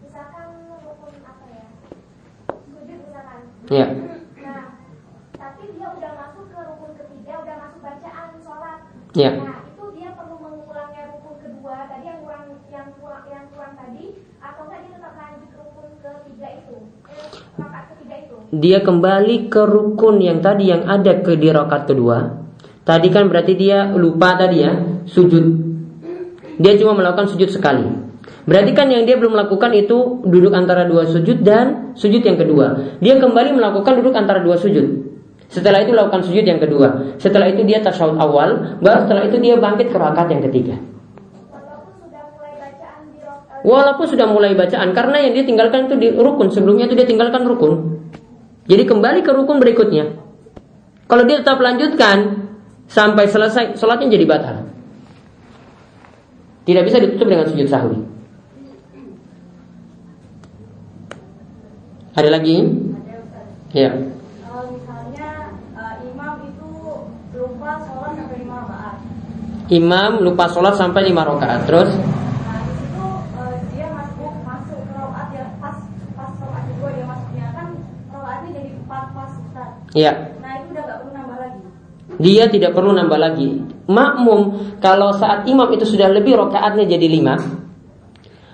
Misalkan rukun apa ya? Sujud misalkan. Ya. Nah, tapi dia udah masuk ke rukun ketiga, udah masuk bacaan sholat. Ya. Nah, itu dia perlu mengulangnya rukun kedua tadi yang kurang yang kurang yang kurang tadi atau tadi tetap lanjut rukun ketiga itu? Eh, dia kembali ke rukun yang tadi yang ada ke di rakaat kedua. Tadi kan berarti dia lupa tadi ya, sujud. Dia cuma melakukan sujud sekali. Berarti kan yang dia belum lakukan itu duduk antara dua sujud dan sujud yang kedua. Dia kembali melakukan duduk antara dua sujud. Setelah itu lakukan sujud yang kedua. Setelah itu dia tasyahud awal, baru setelah itu dia bangkit ke rakaat yang ketiga. Walaupun sudah mulai bacaan karena yang dia tinggalkan itu di rukun, sebelumnya itu dia tinggalkan rukun. Jadi kembali ke rukun berikutnya. Kalau dia tetap lanjutkan sampai selesai, sholatnya jadi batal. Tidak bisa ditutup dengan sujud sahwi. Ada lagi? Ya. Imam lupa sholat sampai lima rakaat. Terus? Ya. Nah itu udah gak perlu nambah lagi. Dia tidak perlu nambah lagi. Makmum kalau saat imam itu sudah lebih rokaatnya jadi lima,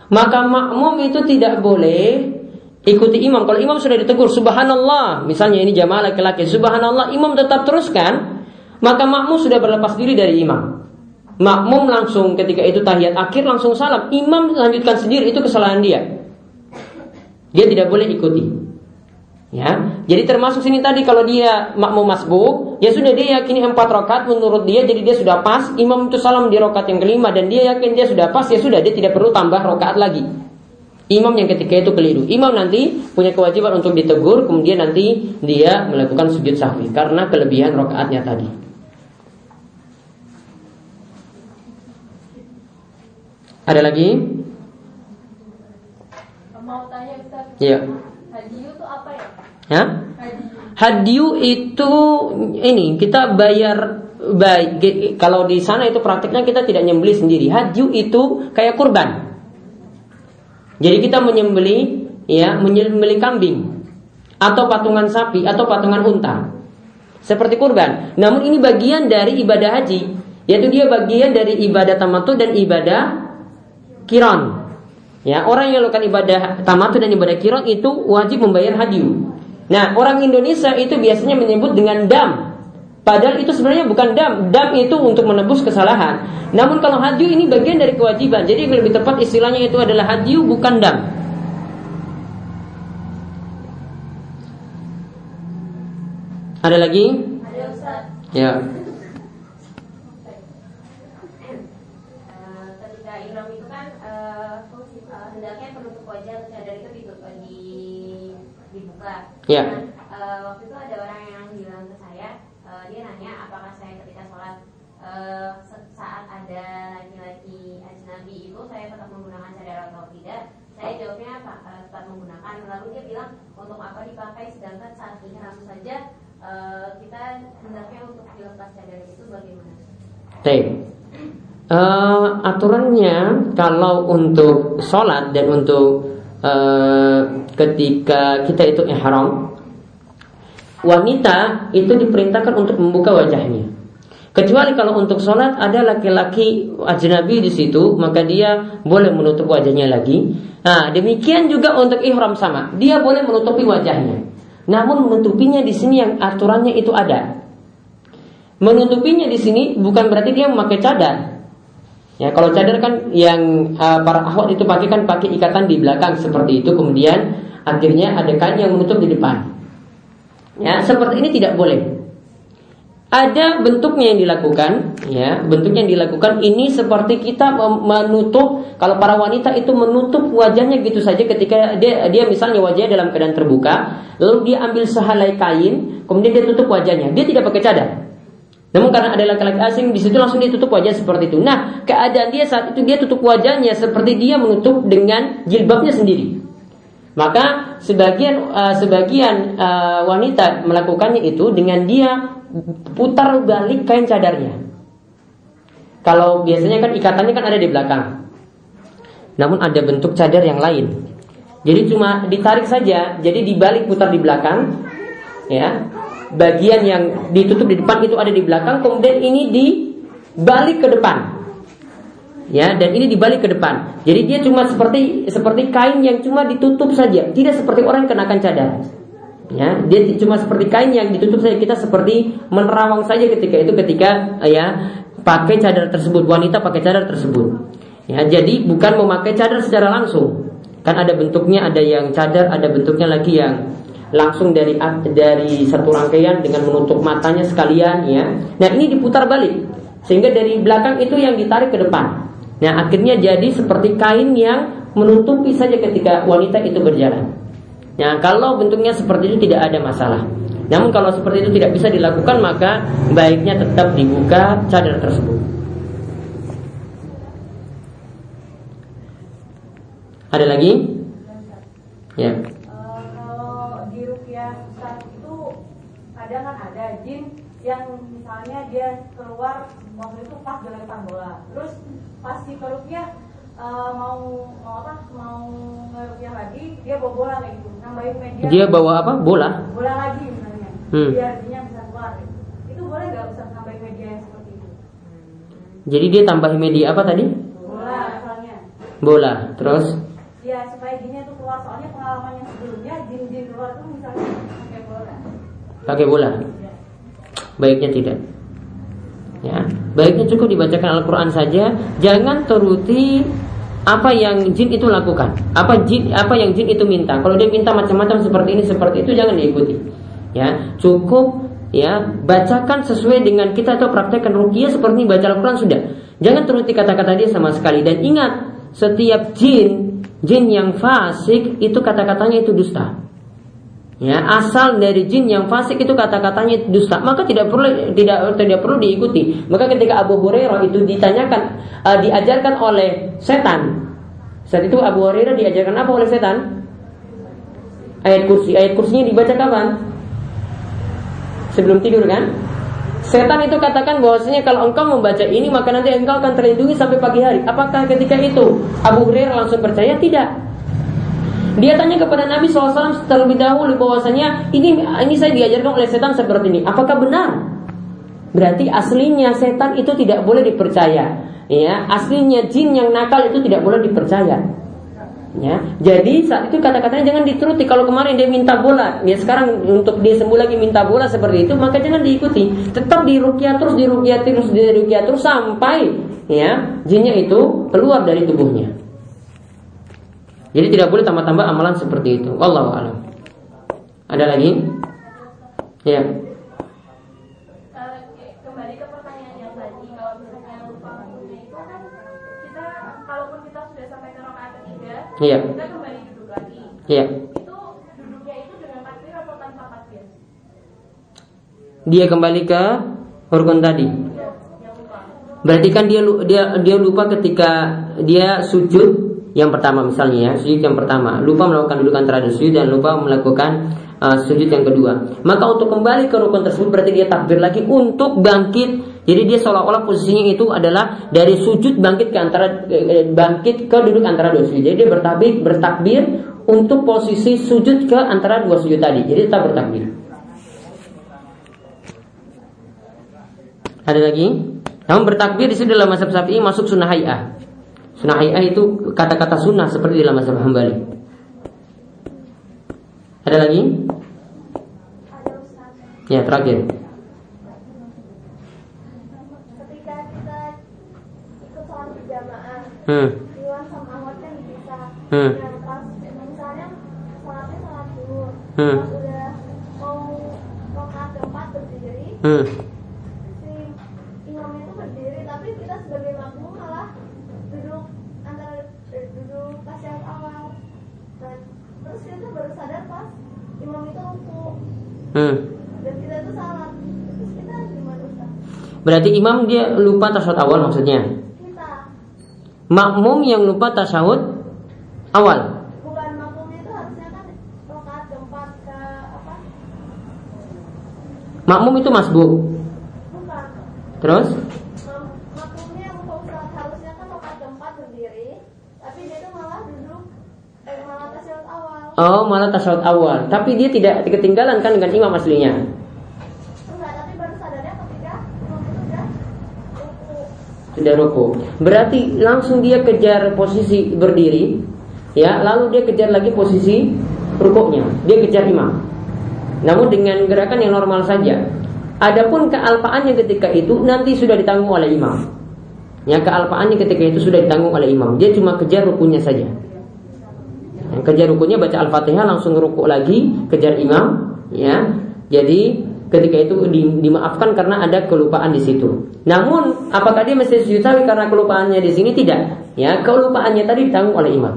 maka makmum itu tidak boleh ikuti imam. Kalau imam sudah ditegur, subhanallah, misalnya ini jamaah laki-laki, subhanallah, imam tetap teruskan, maka makmum sudah berlepas diri dari imam. Makmum langsung ketika itu tahiyat akhir langsung salam. Imam lanjutkan sendiri itu kesalahan dia. Dia tidak boleh ikuti. Ya, jadi termasuk sini tadi kalau dia makmum masbuk, ya sudah dia yakini empat rakaat menurut dia, jadi dia sudah pas. Imam itu salam di rakaat yang kelima dan dia yakin dia sudah pas, ya sudah dia tidak perlu tambah rakaat lagi. Imam yang ketika itu keliru. Imam nanti punya kewajiban untuk ditegur, kemudian nanti dia melakukan sujud sahwi karena kelebihan rakaatnya tadi. Ada lagi? mau tanya Ustaz. Iya. Ya? Hadiyu itu ini kita bayar baik kalau di sana itu praktiknya kita tidak nyembeli sendiri. Hadiyu itu kayak kurban. Jadi kita menyembeli ya menyembeli kambing atau patungan sapi atau patungan unta. Seperti kurban. Namun ini bagian dari ibadah haji, yaitu dia bagian dari ibadah tamatu dan ibadah kiron. Ya, orang yang melakukan ibadah tamatu dan ibadah kiron itu wajib membayar hadiu. Nah, orang Indonesia itu biasanya menyebut dengan dam. Padahal itu sebenarnya bukan dam. Dam itu untuk menebus kesalahan. Namun kalau hadiu ini bagian dari kewajiban. Jadi lebih tepat istilahnya itu adalah hadiu bukan dam. Ada lagi? Ada Ustaz. Ya. Eh, ketika ihram itu kan eh, eh, hendaknya penutup wajah atau cadar itu ditutup di Ya. Eh, waktu itu ada orang yang bilang ke saya, eh, dia nanya apakah saya ketika sholat eh, saat ada laki-laki ajnabi itu saya tetap menggunakan cadar atau tidak? Saya jawabnya apa? Tetap menggunakan. Lalu dia bilang untuk apa dipakai sedangkan saat ihram saja kita hendaknya untuk dilepas cadar itu bagaimana? Baik. Eh, aturannya kalau untuk sholat dan untuk eh, ketika kita itu ihram, wanita itu diperintahkan untuk membuka wajahnya. Kecuali kalau untuk sholat ada laki-laki ajnabi di situ, maka dia boleh menutup wajahnya lagi. Nah, demikian juga untuk ihram sama, dia boleh menutupi wajahnya. Namun menutupinya di sini yang aturannya itu ada. Menutupinya di sini bukan berarti dia memakai cadar. Ya, kalau cadar kan yang uh, para ahwat itu pakai kan pakai ikatan di belakang seperti itu, kemudian akhirnya ada kain yang menutup di depan. Ya, seperti ini tidak boleh. Ada bentuknya yang dilakukan, ya, bentuknya yang dilakukan ini seperti kita menutup kalau para wanita itu menutup wajahnya gitu saja ketika dia dia misalnya wajahnya dalam keadaan terbuka, lalu dia ambil sehelai kain, kemudian dia tutup wajahnya, dia tidak pakai cadar. Namun karena ada laki-laki asing di situ langsung dia tutup wajah seperti itu. Nah, keadaan dia saat itu dia tutup wajahnya seperti dia menutup dengan jilbabnya sendiri. Maka sebagian uh, sebagian uh, wanita melakukannya itu dengan dia putar balik kain cadarnya. Kalau biasanya kan ikatannya kan ada di belakang. Namun ada bentuk cadar yang lain. Jadi cuma ditarik saja, jadi dibalik putar di belakang, ya. Bagian yang ditutup di depan itu ada di belakang, kemudian ini dibalik ke depan. Ya, dan ini dibalik ke depan. Jadi dia cuma seperti seperti kain yang cuma ditutup saja, tidak seperti orang kenakan cadar. Ya, dia cuma seperti kain yang ditutup saja. Kita seperti menerawang saja ketika itu ketika eh, ya pakai cadar tersebut, wanita pakai cadar tersebut. Ya, jadi bukan memakai cadar secara langsung. Kan ada bentuknya, ada yang cadar, ada bentuknya lagi yang langsung dari dari satu rangkaian dengan menutup matanya sekalian ya. Nah, ini diputar balik. Sehingga dari belakang itu yang ditarik ke depan. Nah, akhirnya jadi seperti kain yang menutupi saja ketika wanita itu berjalan. Nah, kalau bentuknya seperti itu tidak ada masalah. Namun kalau seperti itu tidak bisa dilakukan maka baiknya tetap dibuka cadar tersebut. Ada lagi? Ya. Eh, kalau di rupiah Ustaz itu kadang kan ada jin yang misalnya dia keluar waktu itu pas dilempar bola terus pas si perupiah eh, mau mau apa mau ngerupiah lagi dia bawa bola kayak gitu nambahin media Dia bawa apa? Bola. bola lagi misalnya Hmm. biar jinnya bisa keluar gitu. itu boleh nggak Ustaz nambahin media yang seperti itu Jadi dia tambah media apa tadi? bola misalnya Bola. Terus ya supaya jinnya itu keluar soalnya pengalaman yang sebelumnya jin-jin keluar tuh misalnya pakai bola pakai bola. Ya. Baiknya tidak. Ya, baiknya cukup dibacakan Al-Qur'an saja, jangan turuti apa yang jin itu lakukan. Apa jin apa yang jin itu minta. Kalau dia minta macam-macam seperti ini seperti itu jangan diikuti. Ya, cukup ya bacakan sesuai dengan kita atau praktekkan ruqyah seperti ini baca Al-Qur'an sudah. Jangan turuti kata-kata dia sama sekali dan ingat setiap jin jin yang fasik itu kata-katanya itu dusta. Ya, asal dari jin yang fasik itu kata-katanya dusta, maka tidak perlu tidak tidak perlu diikuti. Maka ketika Abu Hurairah itu ditanyakan uh, diajarkan oleh setan Saat itu Abu Hurairah diajarkan apa oleh setan? Ayat kursi. Ayat kursinya dibaca kapan? Sebelum tidur kan? Setan itu katakan bahwasanya kalau engkau membaca ini maka nanti engkau akan terlindungi sampai pagi hari. Apakah ketika itu Abu Hurairah langsung percaya? Tidak. Dia tanya kepada Nabi SAW terlebih dahulu bahwasanya ini ini saya diajarkan oleh setan seperti ini. Apakah benar? Berarti aslinya setan itu tidak boleh dipercaya. Ya, aslinya jin yang nakal itu tidak boleh dipercaya. Ya, jadi saat itu kata-katanya jangan dituruti. Kalau kemarin dia minta bola, ya sekarang untuk dia sembuh lagi minta bola seperti itu, maka jangan diikuti. Tetap dirukyah terus, dirukyah terus, dirukyah terus sampai ya jinnya itu keluar dari tubuhnya. Jadi tidak boleh tambah-tambah amalan seperti itu. Wallahu a'lam. Ada lagi? Ya. Kembali ke pertanyaan yang tadi kalau misalnya lupa waktunya itu kita kalaupun kita sudah sampai ke rakaat ketiga Iya. kita kembali duduk lagi Iya. itu duduknya itu dengan takbir atau tanpa takbir Dia kembali ke rukun tadi. lupa Berarti kan dia dia dia lupa ketika dia sujud yang pertama misalnya ya, sujud yang pertama, lupa melakukan dudukan terakhir sujud dan lupa melakukan uh, sujud yang kedua. Maka untuk kembali ke rukun tersebut berarti dia takbir lagi untuk bangkit. Jadi dia seolah-olah posisinya itu adalah dari sujud bangkit ke antara eh, bangkit ke duduk antara dua sujud. Jadi dia bertakbir bertakbir untuk posisi sujud ke antara dua sujud tadi. Jadi tetap bertakbir. Ada lagi? Namun bertakbir di sini dalam mazhab Syafi'i masuk sunnah hayah. Sunnah hayah itu kata-kata sunnah seperti dalam mazhab Hambali. Ada lagi? Ya, terakhir. Hmm. Hmm. Hmm. Hmm. si imamnya itu berdiri tapi kita sebagai makmum malah duduk antara eh, duduk pas yang awal nah terus kita baru sadar pas imam itu ruku Hmm. dan kita itu salat terus kita gimana Ustaz? Berarti imam dia lupa tasyahud awal maksudnya. kita Makmum yang lupa tasyahud awal. bukan makmumnya itu harusnya kan rokaat keempat ke apa Makmum itu masbuk. bukan Terus? Mak- makmumnya yang mau sholat harusnya kan rokaat keempat berdiri tapi dia itu malah duduk eh malah tasyahud awal Oh, malah tasyahud awal. Tapi dia tidak ketinggalan kan dengan imam aslinya. Sudah ruku. Berarti langsung dia kejar posisi berdiri, ya, lalu dia kejar lagi posisi rukuknya. Dia kejar imam. Namun dengan gerakan yang normal saja. Adapun kealpaannya ketika itu nanti sudah ditanggung oleh imam. Ya, kealpaannya ketika itu sudah ditanggung oleh imam. Dia cuma kejar rukunya saja. Yang kejar rukunya baca Al-Fatihah langsung ruku lagi, kejar imam, ya. Jadi ketika itu di- dimaafkan karena ada kelupaan di situ. Namun apakah dia mesti sujud sahwi karena kelupaannya di sini tidak? Ya, kelupaannya tadi ditanggung oleh imam.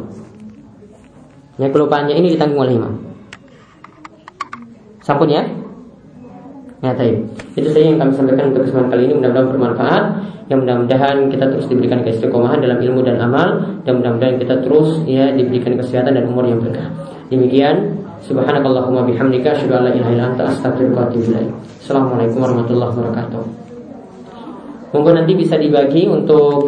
Ya, kelupaannya ini ditanggung oleh imam. Sampun ya? Ya, baik. Itu saja yang kami sampaikan untuk kesempatan kali ini. Mudah-mudahan bermanfaat. Yang mudah-mudahan kita terus diberikan keistiqomahan dalam ilmu dan amal. Dan mudah-mudahan kita terus ya diberikan kesehatan dan umur yang berkah. Demikian. Subhanakallahumma bihamdika asyhadu an la. Assalamualaikum warahmatullahi wabarakatuh. Monggo nanti bisa dibagi untuk